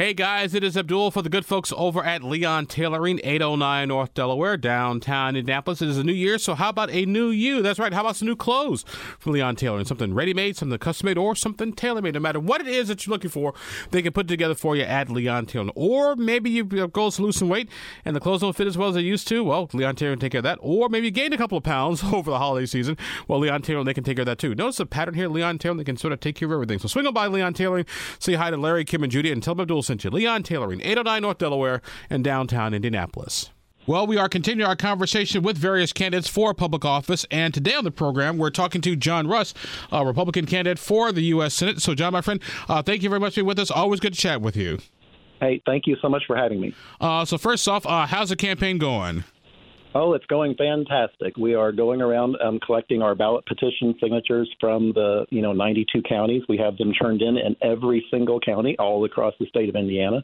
Hey guys, it is Abdul for the good folks over at Leon Tailoring, 809 North Delaware, downtown Indianapolis. It is a new year, so how about a new you? That's right, how about some new clothes from Leon Tailoring? Something ready made, something custom made, or something tailor made. No matter what it is that you're looking for, they can put it together for you at Leon Tailoring. Or maybe you've goals to lose some weight and the clothes don't fit as well as they used to. Well, Leon Tailoring can take care of that. Or maybe you gained a couple of pounds over the holiday season. Well, Leon Tailoring, they can take care of that too. Notice the pattern here, Leon Tailoring, they can sort of take care of everything. So swing on by Leon Tailoring, say hi to Larry, Kim, and Judy, and tell them Abdul Leon Tailoring. 809 North Delaware, and downtown Indianapolis. Well, we are continuing our conversation with various candidates for public office, and today on the program, we're talking to John Rust, a Republican candidate for the U.S. Senate. So, John, my friend, uh, thank you very much for being with us. Always good to chat with you. Hey, thank you so much for having me. Uh, so, first off, uh, how's the campaign going? Oh, it's going fantastic. We are going around um, collecting our ballot petition signatures from the you know 92 counties. We have them turned in in every single county all across the state of Indiana.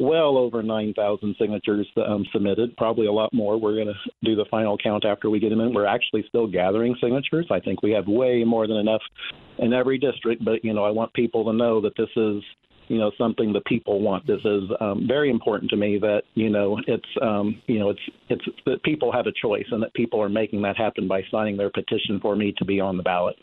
Well over 9,000 signatures um, submitted, probably a lot more. We're going to do the final count after we get them in. We're actually still gathering signatures. I think we have way more than enough in every district, but you know I want people to know that this is you know something the people want. This is um, very important to me that you know it's um, you know it's it's that people have a choice and that people are making that happen by signing their petition for me to be on the ballot.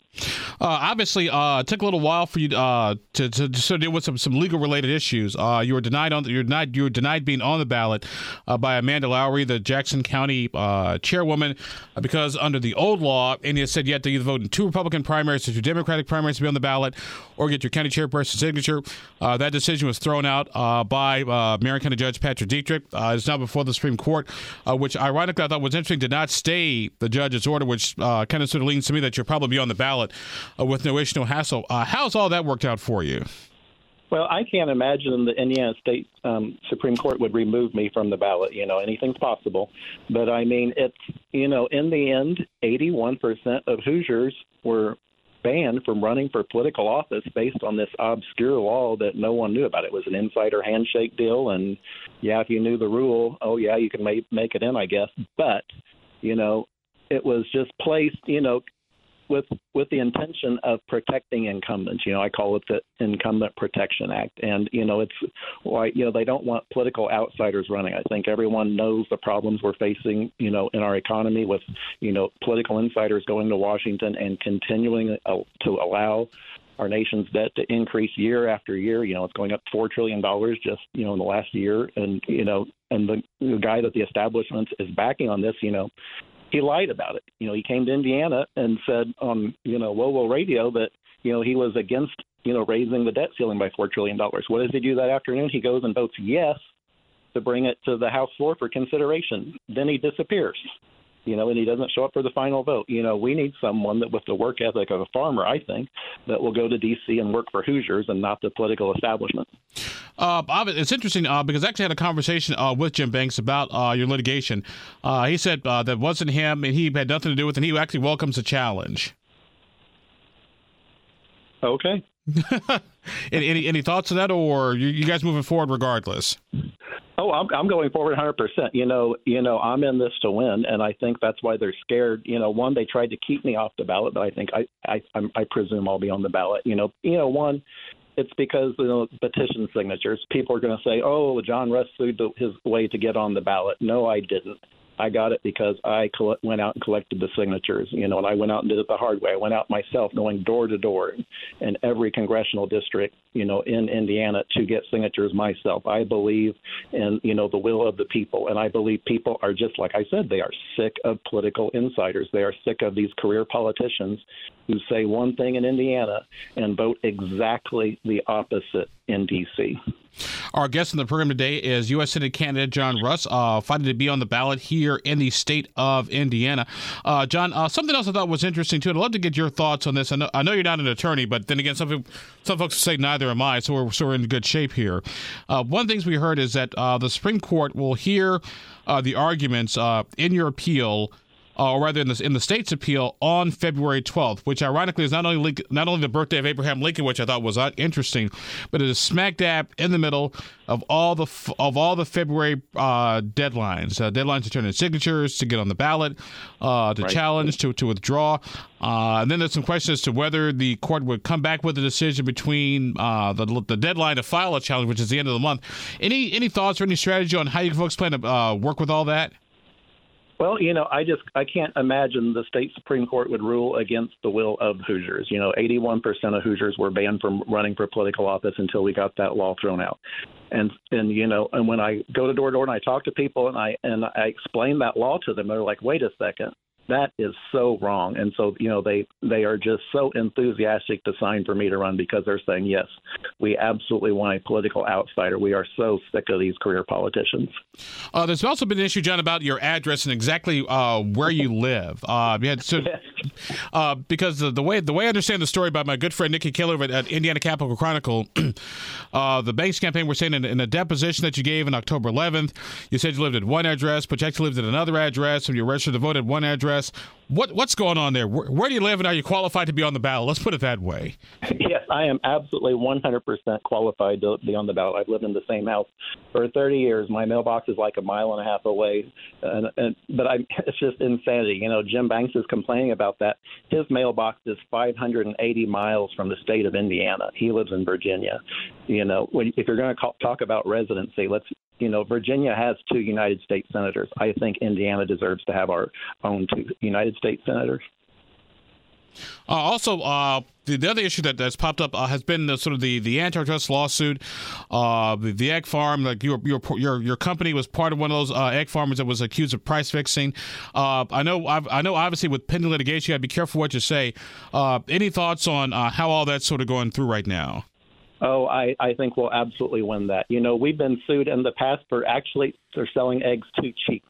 Uh, obviously, uh, it took a little while for you uh, to, to, to deal with some, some legal related issues. Uh, you were denied on you were denied you were denied being on the ballot uh, by Amanda Lowery, the Jackson County uh, chairwoman, because under the old law, India said you had to either vote in two Republican primaries or two Democratic primaries to be on the ballot, or get your county chairperson's signature. That decision was thrown out by Marion County Judge Patrick Dietrick. it's now before the Supreme Court, which ironically I thought was interesting, did not stay the judge's order, which kind of sort of leans to me that you'll probably be on the ballot uh, with no issue, no hassle. Uh, how's all that worked out for you? Well, I can't imagine the Indiana State um, Supreme Court would remove me from the ballot. You know, anything's possible. But I mean, it's, you know, in the end, 81% of Hoosiers were banned from running for political office based on this obscure law that no one knew about. It was an insider handshake deal. And yeah, if you knew the rule, oh, yeah, you can make, make it in, I guess. But, you know, it was just placed, you know, with with the intention of protecting incumbents. You know, I call it the Incumbent Protection Act, and you know, it's why you know they don't want political outsiders running. I think everyone knows the problems we're facing. You know, in our economy with you know political insiders going to Washington and continuing uh, to allow our nation's debt to increase year after year. You know, it's going up four trillion dollars just you know in the last year, and you know, and the, the guy that the establishment is backing on this, you know, he lied about it. You know, he came to Indiana and said on you know WOWO Radio that you know he was against you know raising the debt ceiling by four trillion dollars. What does he do that afternoon? He goes and votes yes to bring it to the House floor for consideration. Then he disappears you know, and he doesn't show up for the final vote. You know, we need someone that, with the work ethic of a farmer, I think, that will go to D.C. and work for Hoosiers and not the political establishment. Uh, it's interesting uh, because I actually had a conversation uh, with Jim Banks about uh, your litigation. Uh, he said uh, that wasn't him, and he had nothing to do with it. And he actually welcomes the challenge. Okay. any, any, any thoughts on that, or you, you guys moving forward regardless? Oh, I'm, I'm going forward 100%. You know, you know, I'm in this to win, and I think that's why they're scared. You know, one, they tried to keep me off the ballot, but I think I, I, I'm, I presume I'll be on the ballot. You know, you know, one, it's because you know petition signatures. People are going to say, "Oh, John Rust sued his way to get on the ballot." No, I didn't. I got it because I went out and collected the signatures, you know, and I went out and did it the hard way. I went out myself, going door to door in every congressional district, you know, in Indiana to get signatures myself. I believe in, you know, the will of the people, and I believe people are just like I said, they are sick of political insiders. They are sick of these career politicians who say one thing in Indiana and vote exactly the opposite in D.C. Our guest in the program today is U.S. Senate candidate John Rust, uh, fighting to be on the ballot here in the state of Indiana. Uh, John, uh, something else I thought was interesting too. I'd love to get your thoughts on this. I know, I know you're not an attorney, but then again, some some folks say neither am I, so we're, so we're in good shape here. Uh, one of the things we heard is that uh, the Supreme Court will hear uh, the arguments in your appeal uh, or rather in the, in the state's appeal on February 12th, which ironically is not only not only the birthday of Abraham Lincoln, which I thought was uh, interesting, but it is smack dab in the middle of all the of all the February uh, deadlines, uh, deadlines to turn in signatures, to get on the ballot, uh, to right. challenge, to to withdraw, uh, and then there's some questions as to whether the court would come back with a decision between the the deadline to file a challenge, which is the end of the month. Any any thoughts or any strategy on how you folks plan to work with all that? Well, you know, I just I can't imagine the state supreme court would rule against the will of Hoosiers. You know, 81% of Hoosiers were banned from running for political office until we got that law thrown out. And and you know, and when I go to door to door and I talk to people and I and I explain that law to them, they're like, "Wait a second that is so wrong. And so, you know, they they are just so enthusiastic to sign for me to run because they're saying, yes, we absolutely want a political outsider. We are so sick of these career politicians. Uh, there's also been an issue, John, about your address and exactly uh, where you live. Uh, you had, so, uh, because the, the, way the way I understand the story by my good friend Niki Kelly at, at Indiana Capital Chronicle, uh, the Banks campaign were saying in, in, a deposition that you gave on October 11th, you said you lived at one address, but you actually lived at another address, and you registered to vote at one address address. What what's going on there? Where, where, do you live, and are you qualified to be on the ballot? Let's put it that way. Yes, I am absolutely 100% qualified to be on the ballot. I've lived in the same house for 30 years. My mailbox is like a mile and a half away, and, and but I it's just insanity. You know, Jim Banks is complaining about that. His mailbox is 580 miles from the state of Indiana. He lives in Virginia. You know, when, if you're going to talk about residency, let's you know, Virginia has two United States senators. I think Indiana deserves to have our own two United States senators. Uh, also, uh, the, the, other issue that, that's popped up uh, has been the, sort of the, the antitrust lawsuit. Uh, the, the, egg farm, like your, your your your company was part of one of those uh, egg farmers that was accused of price fixing. Uh, I know i know obviously with pending litigation, you got to be careful what you say. any thoughts on how all that's sort of going through right now? Oh, I, I think we'll absolutely win that. You know, we've been sued in the past for actually for selling eggs too cheap.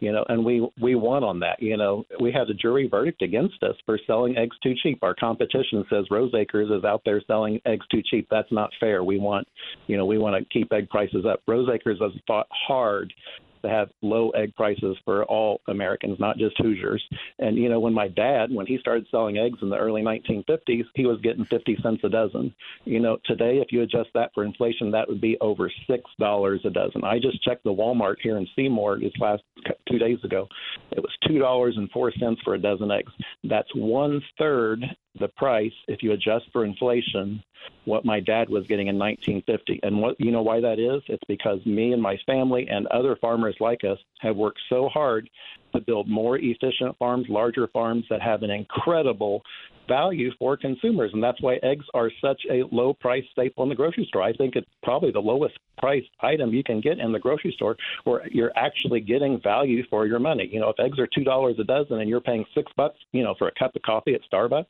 You know, and we we won on that. You know, we had a jury verdict against us for selling eggs too cheap. Our competition says Rose Acres is out there selling eggs too cheap. That's not fair. We want, you know, we want to keep egg prices up. Rose Acres has fought hard to have low egg prices for all Americans, not just Hoosiers. And you know, when my dad, when he started selling eggs in the early 1950s, he was getting 50 cents a dozen. You know, today, if you adjust that for inflation, that would be over six dollars a dozen. I just checked the Walmart here in Seymour this last two days ago. It was two dollars and four cents for a dozen eggs. That's one third the price if you adjust for inflation what my dad was getting in 1950 and what you know why that is? It's because me and my family and other farmers like us have worked so hard to build more efficient farms larger farms that have an incredible value for consumers. And that's why eggs are such a low price staple in the grocery store. I think it's probably the lowest priced item you can get in the grocery store where you're actually getting value for your money. You know if eggs are two dollars a dozen and you're paying six bucks you know for a cup of coffee at starbucks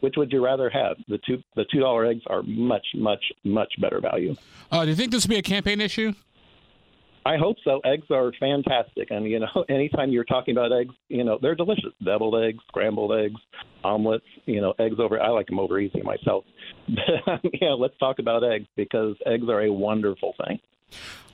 which would you rather have? The two the two dollar eggs are much much much better value. Uh, do you think this will be a campaign issue? I hope so. Eggs are fantastic, and you know, anytime you're talking about eggs, you know, they're delicious. Deviled eggs, scrambled eggs, omelets. You know, eggs over. I like them over easy myself. yeah, let's talk about eggs because eggs are a wonderful thing.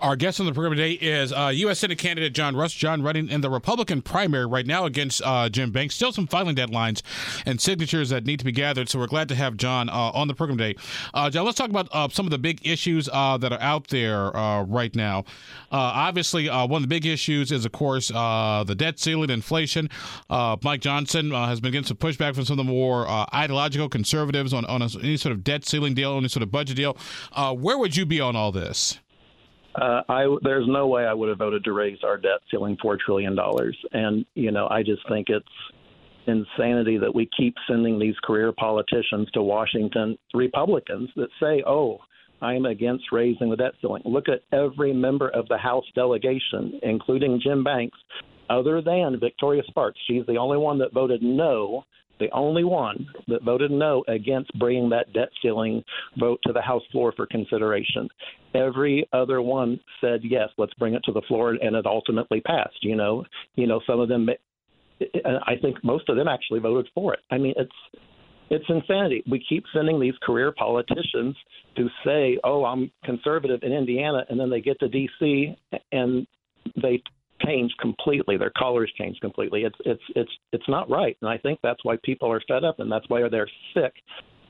Our guest on the program today is uh, U.S. Senate candidate John Rust. John running in the Republican primary right now against uh, Jim Banks. Still some filing deadlines and signatures that need to be gathered. So we're glad to have John uh, on the program today. Uh, John, let's talk about uh, some of the big issues uh, that are out there right now. obviously, one of the big issues is, of course, the debt ceiling, inflation. Mike Johnson has been getting some pushback from some of the more ideological conservatives on, on a, any sort of debt ceiling deal, any sort of budget deal. where would you be on all this? Uh, I there's no way I would have voted to raise our debt ceiling four trillion dollars, and you know I just think it's insanity that we keep sending these career politicians to Washington, Republicans that say, "Oh, I'm against raising the debt ceiling." Look at every member of the House delegation, including Jim Banks, other than Victoria Spartz. She's the only one that voted no the only one that voted no against bringing that debt ceiling vote to the House floor for consideration. Every other one said yes, let's bring it to the floor, and it ultimately passed. You know, you know, some of them, I think most of them actually voted for it. I mean, it's it's insanity. We keep sending these career politicians to say, "Oh, I'm conservative in Indiana," and then they get to D.C. and they changed completely. Their colors changed completely. It's it's it's it's not right, and I think that's why people are fed up, and that's why they're sick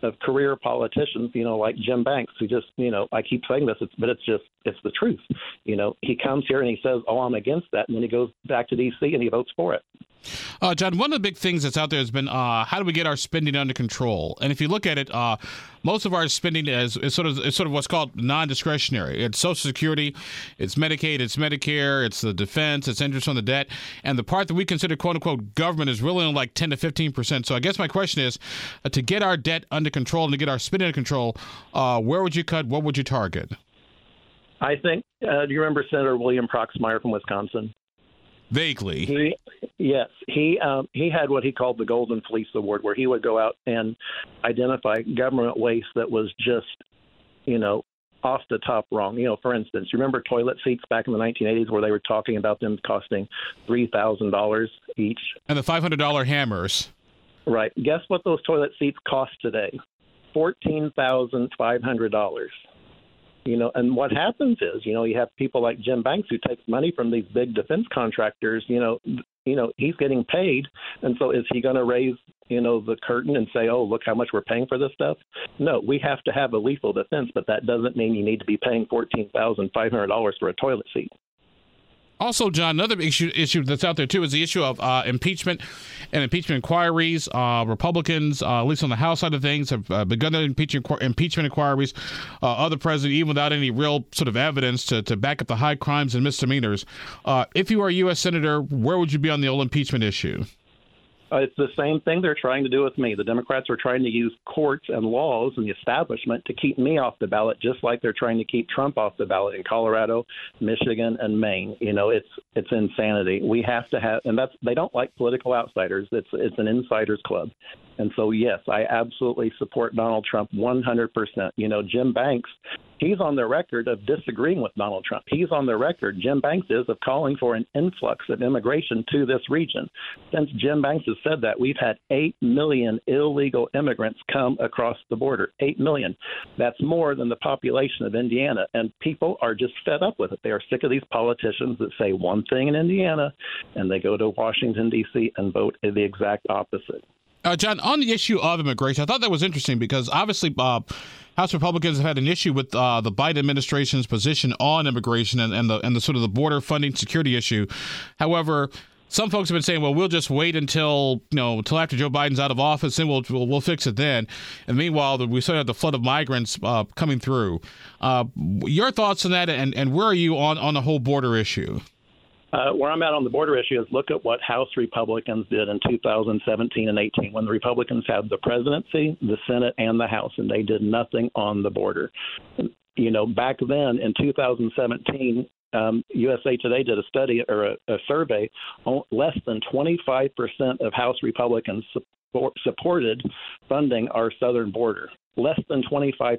of career politicians, you know, like Jim Banks, who just, you know, I keep saying this, but it's just, it's the truth. You know, he comes here and he says, "Oh, I'm against that," and then he goes back to D.C. and he votes for it. Uh, John, one of the big things that's out there has been uh, how do we get our spending under control? And if you look at it, uh, most of our spending is, is sort of is sort of what's called non-discretionary. It's Social Security, it's Medicaid, it's Medicare, it's the defense, it's interest on the debt, and the part that we consider "quote unquote" government is really only like ten to fifteen percent. So I guess my question is, uh, to get our debt under control and to get our spending under control, uh, where would you cut? What would you target? I think. Uh, do you remember Senator William Proxmire from Wisconsin? Vaguely. He, yes, he um, he had what he called the Golden Fleece Award, where he would go out and identify government waste that was just, you know, off the top wrong. You know, for instance, you remember toilet seats back in the 1980s where they were talking about them costing three thousand dollars each, and the five hundred dollar hammers. Right. Guess what those toilet seats cost today? Fourteen thousand five hundred dollars. You know, and what happens is, you know, you have people like Jim Banks who takes money from these big defense contractors. You know, you know, he's getting paid, and so is he going to raise, you know, the curtain and say, "Oh, look how much we're paying for this stuff"? No, we have to have a lethal defense, but that doesn't mean you need to be paying fourteen thousand five hundred dollars for a toilet seat. Also, John, another issue issue that's out there too is the issue of uh, impeachment and impeachment inquiries. Uh, Republicans, uh, at least on the House side of things, have uh, begun to impeach, impeachment inquiries. Uh, other president, even without any real sort of evidence to, to back up the high crimes and misdemeanors. Uh, if you are a U.S. senator, where would you be on the old impeachment issue? Uh, it's the same thing they're trying to do with me. The Democrats are trying to use courts and laws and the establishment to keep me off the ballot, just like they're trying to keep Trump off the ballot in Colorado, Michigan, and Maine. You know, it's it's insanity. We have to have, and that's they don't like political outsiders. It's it's an insiders club, and so yes, I absolutely support Donald Trump 100%. You know, Jim Banks He's on the record of disagreeing with Donald Trump. He's on the record, Jim Banks is, of calling for an influx of immigration to this region. Since Jim Banks has said that, we've had 8 million illegal immigrants come across the border. 8 million. That's more than the population of Indiana. And people are just fed up with it. They are sick of these politicians that say one thing in Indiana and they go to Washington, D.C. and vote the exact opposite. Uh, John, on the issue of immigration, I thought that was interesting because obviously uh, House Republicans have had an issue with uh, the Biden administration's position on immigration and, and the and the sort of the border funding security issue. However, some folks have been saying, "Well, we'll just wait until you know until after Joe Biden's out of office, and we'll we'll, we'll fix it then." And meanwhile, we still have the flood of migrants uh, coming through. Uh, your thoughts on that, and, and where are you on on the whole border issue? Uh, where I'm at on the border issue is look at what House Republicans did in 2017 and 18 when the Republicans had the presidency, the Senate, and the House, and they did nothing on the border. You know, back then in 2017, um, USA Today did a study or a, a survey. Less than 25% of House Republicans supported funding our southern border less than 25%.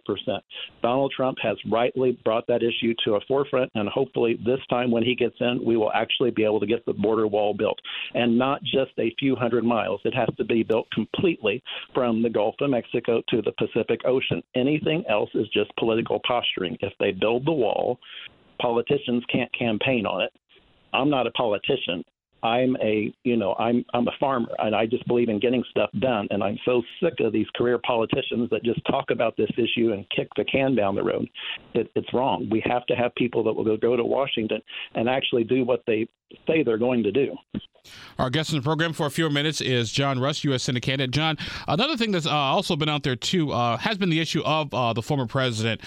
Donald Trump has rightly brought that issue to a forefront, and hopefully, this time when he gets in, we will actually be able to get the border wall built. And not just a few hundred miles, it has to be built completely from the Gulf of Mexico to the Pacific Ocean. Anything else is just political posturing. If they build the wall, politicians can't campaign on it. I'm not a politician. I'm a you know I'm I'm a farmer and I just believe in getting stuff done and I'm so sick of these career politicians that just talk about this issue and kick the can down the road. It, it's wrong. We have to have people that will go to Washington and actually do what they say they're going to do. Our guest in the program for a few minutes is John Rust, U.S. Senate candidate. John, another thing that's uh, also been out there too uh, has been the issue of uh, the former president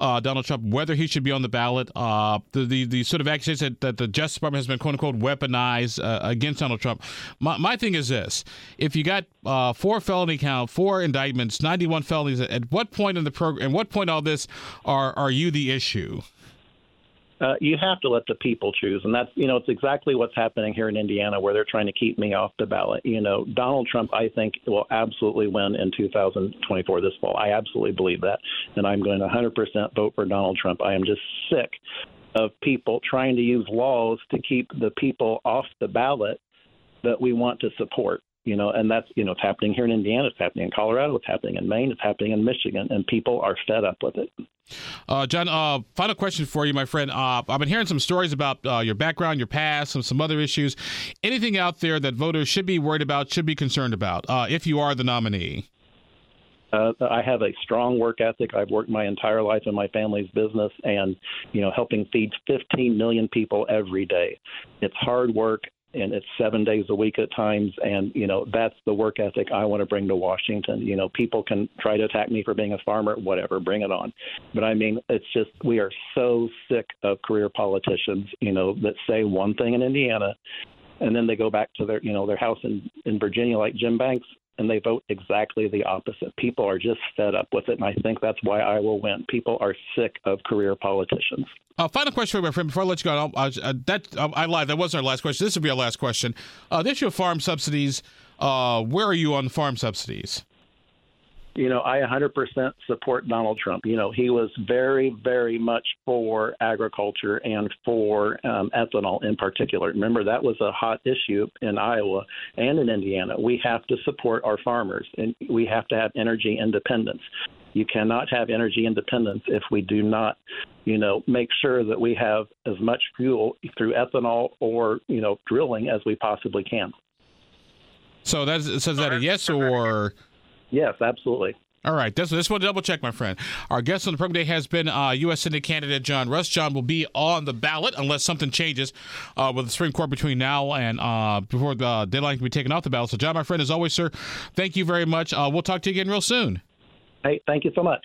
uh, Donald Trump, whether he should be on the ballot. Uh, the, the, the sort of accusations that, that, the Justice Department has been quote unquote weaponized uh, against Donald Trump. My, my thing is this: if you got four felony count, four indictments, ninety one felonies, at what point in the program, at what point all this are are you the issue? Uh, you have to let the people choose, and that's you know it's exactly what's happening here in Indiana, where they're trying to keep me off the ballot. You know, Donald Trump, I think, will absolutely win in 2024 this fall. I absolutely believe that, and I'm going to 100% vote for Donald Trump. I am just sick of people trying to use laws to keep the people off the ballot that we want to support. You know, and that's you know it's happening here in Indiana, it's happening in Colorado, it's happening in Maine, it's happening in Michigan, and people are fed up with it. Uh, John, uh, final question for you, my friend. Uh, I've been hearing some stories about uh, your background, your past, some some other issues. Anything out there that voters should be worried about, should be concerned about, uh, if you are the nominee? Uh, I have a strong work ethic. I've worked my entire life in my family's business, and you know, helping feed 15 million people every day. It's hard work, and it's seven days a week at times. And you know, that's the work ethic I want to bring to Washington. You know, people can try to attack me for being a farmer, whatever, bring it on. But I mean, it's just we are so sick of career politicians. You know, that say one thing in Indiana and then they go back to their you know their house in in Virginia like Jim Banks and they vote exactly the opposite. People are just fed up with it, and I think that's why I will win. People are sick of career politicians. Uh, final question for you, my friend. Before I let you go, uh, that uh, I lied. That wasn't our last question. This will be our last question. Uh, the issue of farm subsidies. Uh, where are you on farm subsidies? You know, I 100% support Donald Trump. You know, he was very, very much for agriculture and for um, ethanol in particular. Remember, that was a hot issue in Iowa and in Indiana. We have to support our farmers and we have to have energy independence. You cannot have energy independence if we do not, you know, make sure that we have as much fuel through ethanol or, you know, drilling as we possibly can. So that's so is that a yes or Yes, absolutely. All right, that's want to double check, my friend. Our guest on the program today has been uh, U.S. Senate candidate John Rust. John will be on the ballot unless something changes uh, with the Supreme Court between now and uh, before the deadline can be taken off the ballot. So, John, my friend, as always, sir, thank you very much. Uh, we'll talk to you again real soon. Hey, thank you so much.